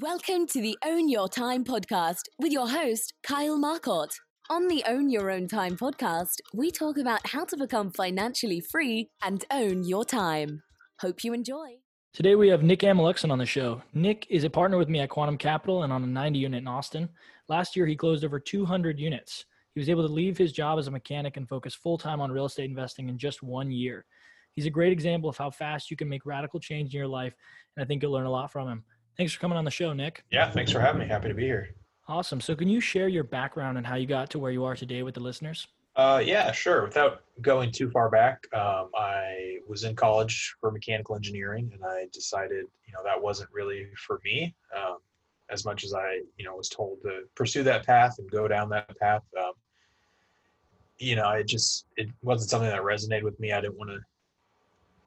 Welcome to the Own Your Time podcast with your host, Kyle Marcotte. On the Own Your Own Time podcast, we talk about how to become financially free and own your time. Hope you enjoy. Today we have Nick Amelixon on the show. Nick is a partner with me at Quantum Capital and on a 90 unit in Austin. Last year he closed over 200 units. He was able to leave his job as a mechanic and focus full time on real estate investing in just one year. He's a great example of how fast you can make radical change in your life, and I think you'll learn a lot from him. Thanks for coming on the show, Nick. Yeah, thanks for having me. Happy to be here. Awesome. So, can you share your background and how you got to where you are today with the listeners? Uh, yeah, sure. Without going too far back, um, I was in college for mechanical engineering, and I decided, you know, that wasn't really for me. Um, as much as I, you know, was told to pursue that path and go down that path, um, you know, it just it wasn't something that resonated with me. I didn't want to,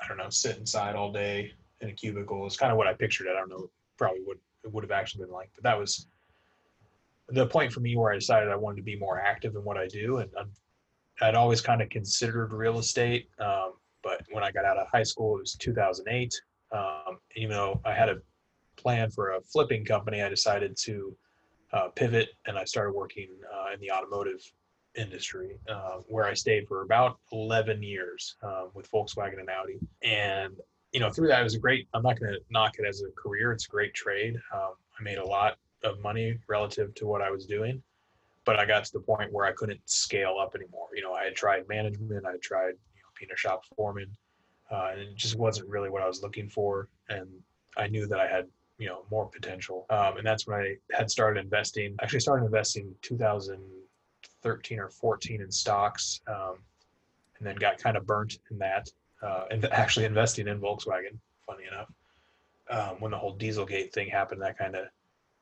I don't know, sit inside all day in a cubicle. It's kind of what I pictured. I don't know probably would it would have actually been like. But that was the point for me where I decided I wanted to be more active in what I do, and i would always kind of considered real estate. Um, but when I got out of high school, it was 2008. Um, even though I had a plan for a flipping company, I decided to uh, pivot and I started working uh, in the automotive industry, uh, where I stayed for about 11 years um, with Volkswagen and Audi. And you know, through that, it was a great. I'm not going to knock it as a career. It's a great trade. Um, I made a lot of money relative to what I was doing, but I got to the point where I couldn't scale up anymore. You know, I had tried management, I tried you know, being a shop foreman, uh, and it just wasn't really what I was looking for. And I knew that I had you know more potential, um, and that's when I had started investing. Actually, started investing 2013 or 14 in stocks, um, and then got kind of burnt in that uh, and actually investing in Volkswagen. Funny enough, um, when the whole Dieselgate thing happened, that kind of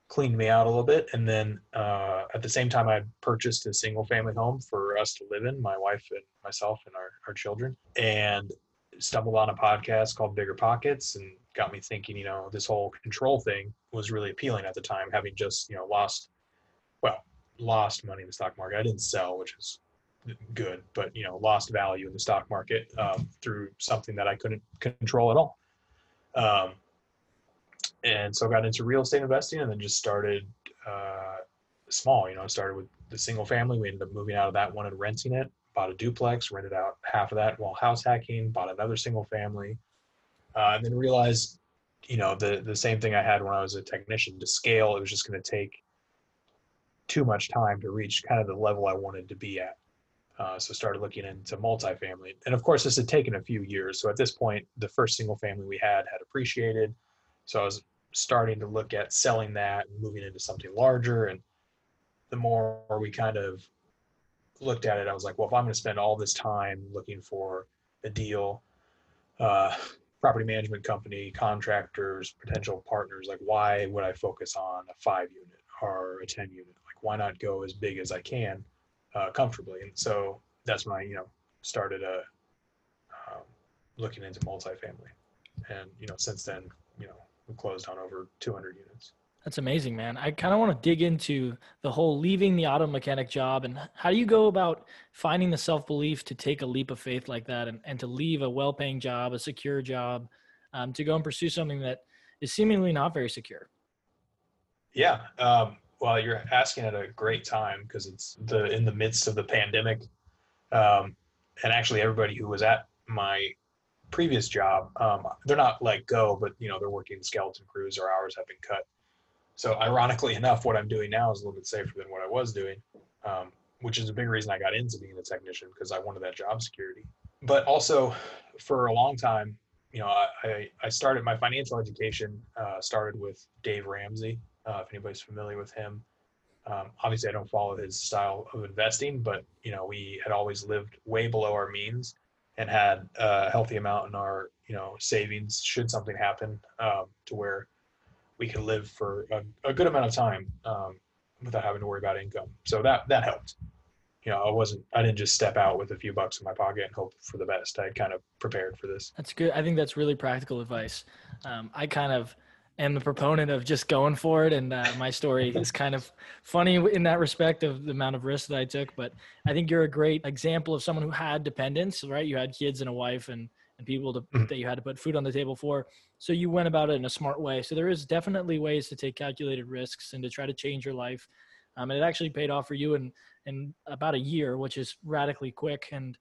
cleaned me out a little bit. And then uh, at the same time, I purchased a single family home for us to live in, my wife and myself and our, our children, and stumbled on a podcast called Bigger Pockets and got me thinking, you know, this whole control thing was really appealing at the time, having just, you know, lost, well, lost money in the stock market. I didn't sell, which is good, but you know, lost value in the stock market um, through something that I couldn't control at all. Um, and so I got into real estate investing and then just started uh, small. You know, I started with the single family. We ended up moving out of that one and renting it. Bought a duplex, rented out half of that while house hacking. Bought another single family, uh, and then realized, you know, the the same thing I had when I was a technician. To scale, it was just going to take too much time to reach kind of the level I wanted to be at. Uh, so started looking into multifamily. And of course, this had taken a few years. So at this point, the first single family we had had appreciated. So I was starting to look at selling that and moving into something larger. And the more we kind of looked at it, I was like, well, if I'm going to spend all this time looking for a deal, uh, property management company, contractors, potential partners, like why would I focus on a five unit or a 10 unit? Like, why not go as big as I can? Uh, comfortably. And so that's when I, you know, started uh, um, looking into multifamily. And, you know, since then, you know, we closed on over 200 units. That's amazing, man. I kind of want to dig into the whole leaving the auto mechanic job and how do you go about finding the self belief to take a leap of faith like that and, and to leave a well paying job, a secure job, um, to go and pursue something that is seemingly not very secure? Yeah. Um, well, you're asking at a great time because it's the in the midst of the pandemic, um, and actually everybody who was at my previous job, um, they're not let go, but you know they're working skeleton crews or hours have been cut. So ironically enough, what I'm doing now is a little bit safer than what I was doing, um, which is a big reason I got into being a technician because I wanted that job security. But also, for a long time, you know, I, I started my financial education uh, started with Dave Ramsey, uh, if anybody's familiar with him. Um, obviously, I don't follow his style of investing, but you know, we had always lived way below our means and had a healthy amount in our you know savings should something happen um, to where we could live for a, a good amount of time um, without having to worry about income. So that that helped. You know, I wasn't I didn't just step out with a few bucks in my pocket and hope for the best. I had kind of prepared for this. That's good. I think that's really practical advice. Um, I kind of am the proponent of just going for it. And uh, my story is kind of funny in that respect of the amount of risk that I took. But I think you're a great example of someone who had dependents, right? You had kids and a wife and and people to, Mhm. that you had to put food on the table for. So you went about it in a smart way. So there is definitely ways to take calculated risks and to try to change your life. Um, and it actually paid off for you in in about a year, which is radically quick. And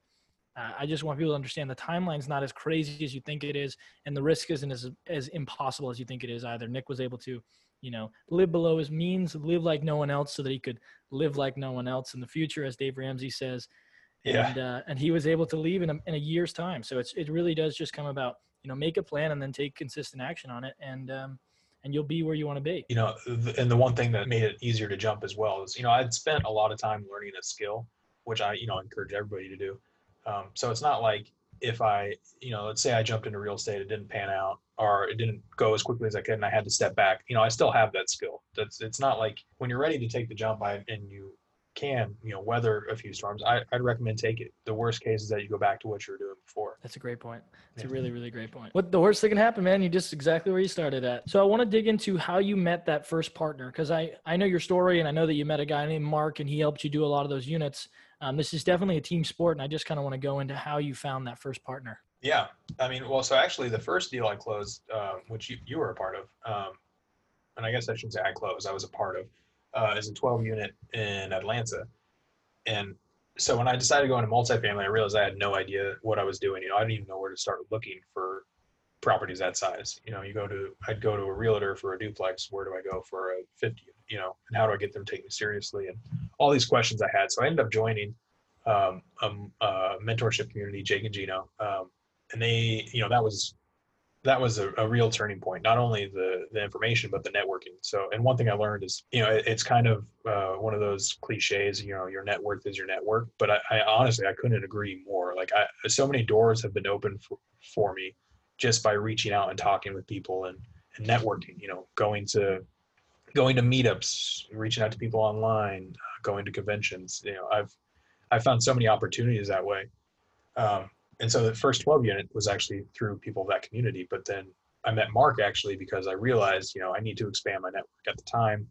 uh, I just want people to understand the timeline's not as crazy as you think it is, and the risk isn't as as impossible as you think it is either. Nick was able to, you know, live below his means, live like no one else, so that he could live like no one else in the future, as Dave Ramsey says. Yeah. And uh, and he was able to leave in a, in a year's time. So it's it really does just come about, you know, make a plan and then take consistent action on it, and um, and you'll be where you want to be. you know and the one thing that made it easier to jump as well is you know i'd spent a lot of time learning a skill which i you know encourage everybody to do um, so it's not like if i you know let's say i jumped into real estate it didn't pan out or it didn't go as quickly as i could and i had to step back you know i still have that skill that's it's not like when you're ready to take the jump I, and you can you know weather a few storms I, i'd recommend take it the worst case is that you go back to what you were doing before That's a great point. It's a really, really great point. What the worst that can happen, man? You just exactly where you started at. So I want to dig into how you met that first partner because I I know your story and I know that you met a guy named Mark and he helped you do a lot of those units. Um, this is definitely a team sport, and I just kind of want to go into how you found that first partner. Yeah, I mean, well, so actually, the first deal I closed, um, which you, you were a part of, um, and I guess I shouldn't say I closed, I was a part of, uh, is a 12 unit in Atlanta. And so when I decided to go into multifamily, I realized I had no idea what I was doing. You know, I didn't even know where to start looking for properties that size. You know, you go to, I'd go to a realtor for a duplex. Where do I go for a 50? You know, and how do I get them to take me seriously? And all these questions I had. So I ended up joining um, a, a mentorship community, Jake and Gino. Um, and they you know that was that was a, a real turning point not only the the information but the networking so and one thing i learned is you know it, it's kind of uh, one of those cliches you know your net worth is your network but i, I honestly i couldn't agree more like i so many doors have been opened for, for me just by reaching out and talking with people and, and networking you know going to going to meetups reaching out to people online uh, going to conventions you know i've i found so many opportunities that way. Um, and so the first 12 unit was actually through people of that community but then i met mark actually because i realized you know i need to expand my network at the time.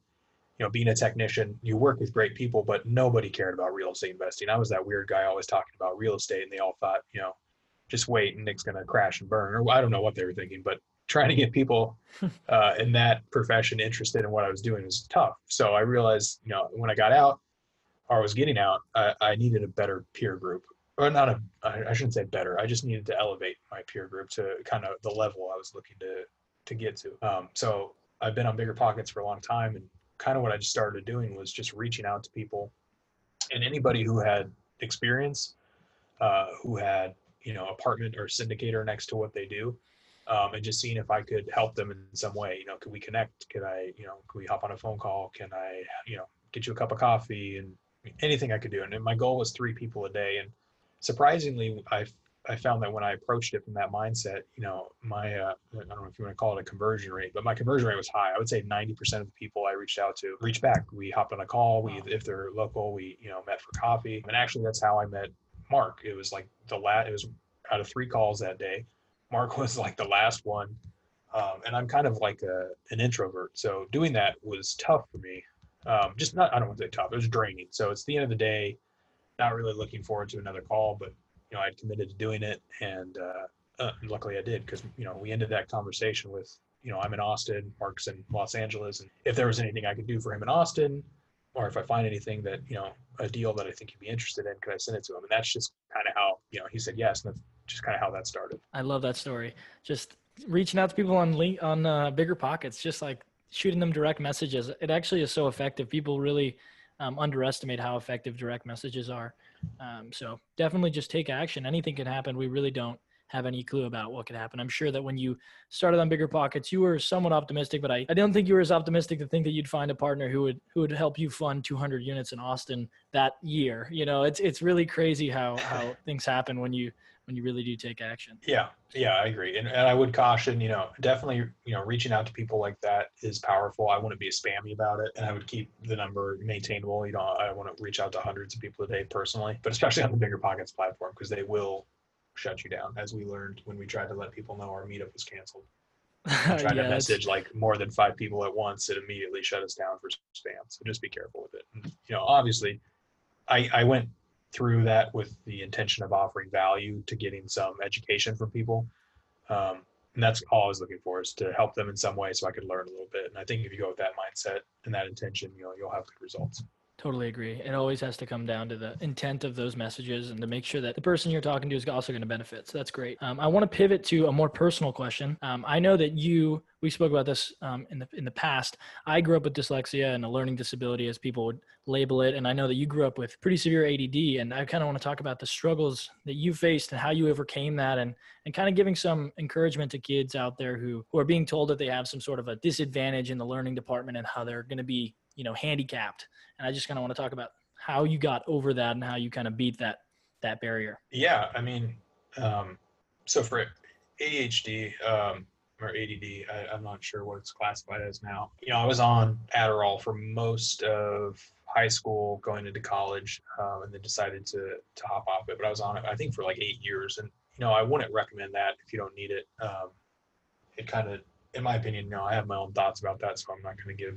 You know being a technician you work with great people but nobody cared about real estate investing. I was that weird guy always talking about real estate and they all thought you know just wait and nick's going to crash and burn or i don't know what they were thinking but trying to get people uh, in that profession interested in what i was doing was tough so i realized you know when i got out or was getting out i, I needed a better peer group or not a, I shouldn't say better. I just needed to elevate my peer group to kind of the level I was looking to to get to. Um, so I've been on bigger pockets for a long time, and kind of what I just started doing was just reaching out to people and anybody who had experience, uh, who had you know apartment or syndicator next to what they do, um, and just seeing if I could help them in some way. You know, could we connect? Could I you know could we hop on a phone call? Can I you know get you a cup of coffee and anything I could do? And my goal was three people a day, and surprisingly, I I found that when I approached it from that mindset, you know, my uh, I don't know if you want to call it a conversion rate, but my conversion rate was high. I would say 90% of the people I reached out to reached back. We hopped on a call. We, if they're local, we you know met for coffee. And actually, that's how I met Mark. It was like the last. It was out of three calls that day. Mark was like the last one, um, and I'm kind of like a, an introvert, so doing that was tough for me. Um, just not. I don't want to say tough. It was draining. So it's the end of the day not really looking forward to another call, but you know, I'd committed to doing it, and uh, uh, luckily I did because you know we ended that conversation with you know I'm in Austin, Mark's in Los Angeles, and if there was anything I could do for him in Austin, or if I find anything that you know a deal that I think he'd be interested in, could I send it to him? And that's just kind of how you know he said yes, and that's just kind of how that started. I love that story. Just reaching out to people on link on uh, bigger pockets, just like shooting them direct messages. It actually is so effective. People really um, underestimate how effective direct messages are. Um, so definitely just take action. Anything can happen. We really don't have any clue about what could happen. I'm sure that when you started on bigger pockets, you were somewhat optimistic, but I, I don't think you were as optimistic to think that you'd find a partner who would who would help you fund 200 units in Austin that year. You know, it's it's really crazy how how things happen when you when you really do take action. Yeah, yeah, I agree, and, and I would caution, you know, definitely, you know, reaching out to people like that is powerful. I wouldn't be a spammy about it, and I would keep the number maintainable. You know, I want to reach out to hundreds of people a day personally, but especially on the Bigger Pockets platform because they will shut you down, as we learned when we tried to let people know our meetup was canceled. I tried Yeah, to message like more than five people at once, it immediately shut us down for spam. So just be careful with it. And, you know, obviously, I I went through that with the intention of offering value to getting some education from people. Um, and that's all I was looking for is to help them in some way so I could learn a little bit. And I think if you go with that mindset and that intention, you know, you'll have good results. Totally agree. It always has to come down to the intent of those messages and to make sure that the person you're talking to is also going to benefit. So that's great. Um, I want to pivot to a more personal question. Um, I know that you, we spoke about this um, in the in the past. I grew up with dyslexia and a learning disability, as people would label it, and I know that you grew up with pretty severe ADD. And I kind of want to talk about the struggles that you faced and how you overcame that, and and kind of giving some encouragement to kids out there who who are being told that they have some sort of a disadvantage in the learning department and how they're going to be you know handicapped. And i just kind of want to talk about how you got over that and how you kind of beat that that barrier. Yeah i mean um, so for adhd um, or add I, i'm not sure what it's classified as now. You know i was on adderall for most of high school going into college um, and then decided to to hop off it but i was on it i think for like eight years. And you know i wouldn't recommend that if you don't need it. Um, it kind of in my opinion know i have my own thoughts about that so i'm not going to give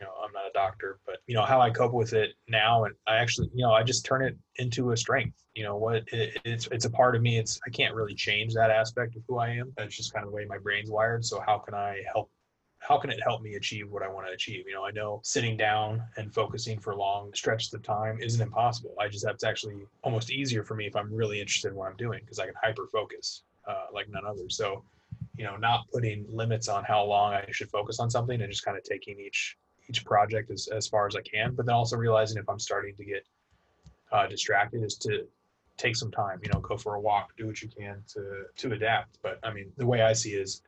you know i'm not a doctor but you know how i cope with it now and i actually you know i just turn it into a strength you know what it, it's it's a part of me it's i can't really change that aspect of who i am that's just kind of the way my brain's wired so how can i help how can it help me achieve what I want to achieve? You know, I know sitting down and focusing for long stretches of time isn't impossible. I just have to actually almost easier for me if I'm really interested in what I'm doing because I can hyper focus uh, like none other. So, you know, not putting limits on how long I should focus on something and just kind of taking each each project as, as far as I can, but then also realizing if I'm starting to get uh, distracted is to take some time, you know, go for a walk, do what you can to, to adapt. But I mean, the way I see it is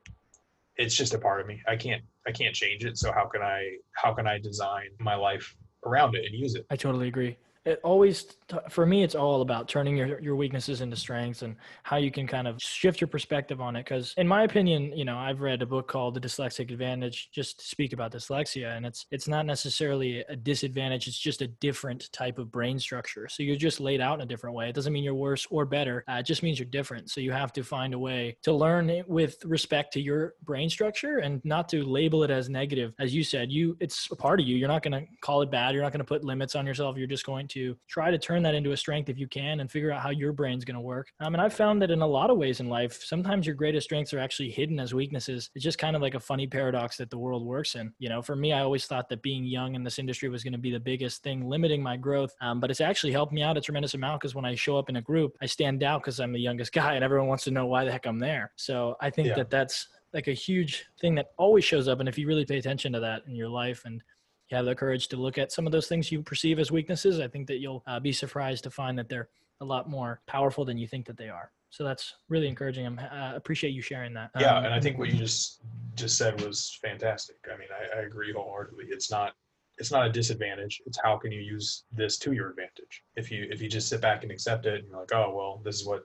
it's just a part of me. I can't, I can't change it. So how can I, how can I design my life around it and use it? I totally agree it always for me it's all about turning your, your weaknesses into strengths and how you can kind of shift your perspective on it. Because in my opinion you know i've read a book called the dyslexic advantage just to speak about dyslexia and it's it's not necessarily a disadvantage it's just a different type of brain structure. So you're just laid out in a different way. It doesn't mean you're worse or better uh, it just means you're different. So you have to find a way to learn it with respect to your brain structure and not to label it as negative. As you said you it's a part of you. You're not going to call it bad. You're not going to put limits on yourself. You're just going to to try to turn that into a strength if you can and figure out how your brain's going to work. Um, and I've found that in a lot of ways in life, sometimes your greatest strengths are actually hidden as weaknesses. It's just kind of like a funny paradox that the world works in. You know, for me, I always thought that being young in this industry was going to be the biggest thing limiting my growth. Um, but it's actually helped me out a tremendous amount because when I show up in a group, I stand out because I'm the youngest guy and everyone wants to know why the heck I'm there. So I think yeah. that that's like a huge thing that always shows up. And if you really pay attention to that in your life and you have the courage to look at some of those things you perceive as weaknesses, I think that you'll uh, be surprised to find that they're a lot more powerful than you think that they are. So that's really encouraging. I uh, appreciate you sharing that. Yeah, um, and I think what you just just said was fantastic. I mean, I, I agree wholeheartedly. It's not it's not a disadvantage. It's how can you use this to your advantage. If you if you just sit back and accept it, and you're like, oh well, this is what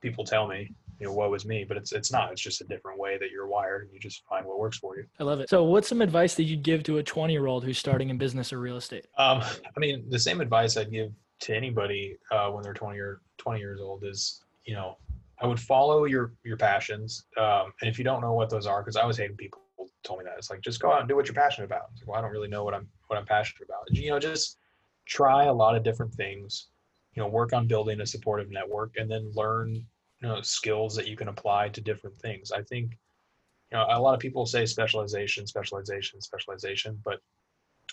people tell me you know, woe is me, but it's it's not. It's just a different way that you're wired, and you just find what works for you. I love it. So, what's some advice that you'd give to a 20 year old who's starting in business or real estate? Um, I mean, the same advice I'd give to anybody uh, when they're 20 or 20 years old is, you know, I would follow your your passions, um, and if you don't know what those are, because I was hating people told me that it's like just go out and do what you're passionate about. Like, well, I don't really know what I'm what I'm passionate about. You know, just try a lot of different things. You know, work on building a supportive network, and then learn know skills that you can apply to different things. I think you know a lot of people say specialization specialization specialization but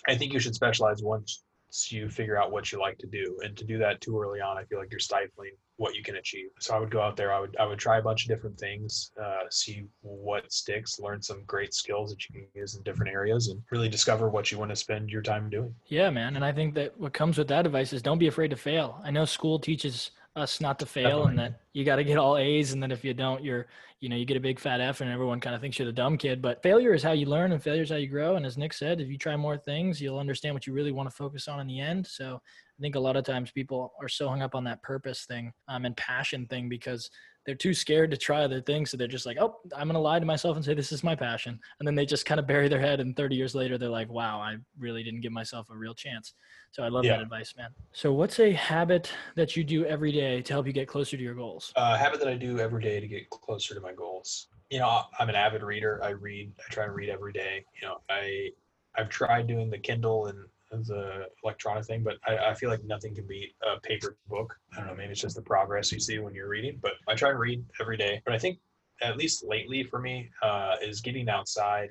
i think you should specialize once you figure out what you like to do. And to do that too early on i feel like you're stifling what you can achieve. So i would go out there i would i would try a bunch of different things uh, see what sticks learn some great skills that you can use in different areas and really discover what you want to spend your time doing. Yeah man. And i think that what comes with that advice is don't be afraid to fail. I know school teaches us not to fail Definitely. and that you got to get all A's and then if you don't you're you know you get a big fat F and everyone kind of thinks you're the dumb kid but failure is how you learn and failure is how you grow and as Nick said if you try more things you'll understand what you really want to focus on in the end so I think a lot of times people are so hung up on that purpose thing um, and passion thing because they're too scared to try other things. So they're just like, oh, I'm going to lie to myself and say this is my passion. And then they just kind of bury their head. And 30 years later, they're like, wow, I really didn't give myself a real chance. So I love yeah. that advice, man. So what's a habit that you do every day to help you get closer to your goals? A habit that I do every day to get closer to my goals. You know, I'm an avid reader. I read, I try to read every day. You know, I, I've tried doing the Kindle and the electronic thing, but I, I feel like nothing can beat a paper book. I don't know, maybe it's just the progress you see when you're reading, but I try and read every day. But I think at least lately for me uh, is getting outside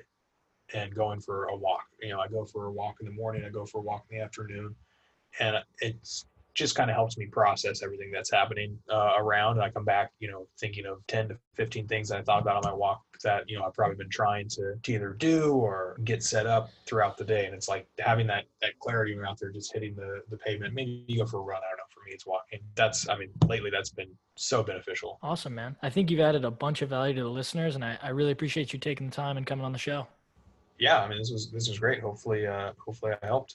and going for a walk. You know, I go for a walk in the morning, I go for a walk in the afternoon, and it's just kind of helps me process everything that's happening uh, around. And I come back, you know, thinking of 10 to 15 things that I thought about on my walk that, you know, I've probably been trying to, to either do or get set up throughout the day. And it's like having that, that clarity when out there just hitting the, the pavement. Maybe you go for a run. I don't know. For me, it's walking. That's, I mean, lately that's been so beneficial. Awesome, man. I think you've added a bunch of value to the listeners, and I, I really appreciate you taking the time and coming on the show. Yeah, I mean, this was this was great. Hopefully, uh, hopefully, I helped.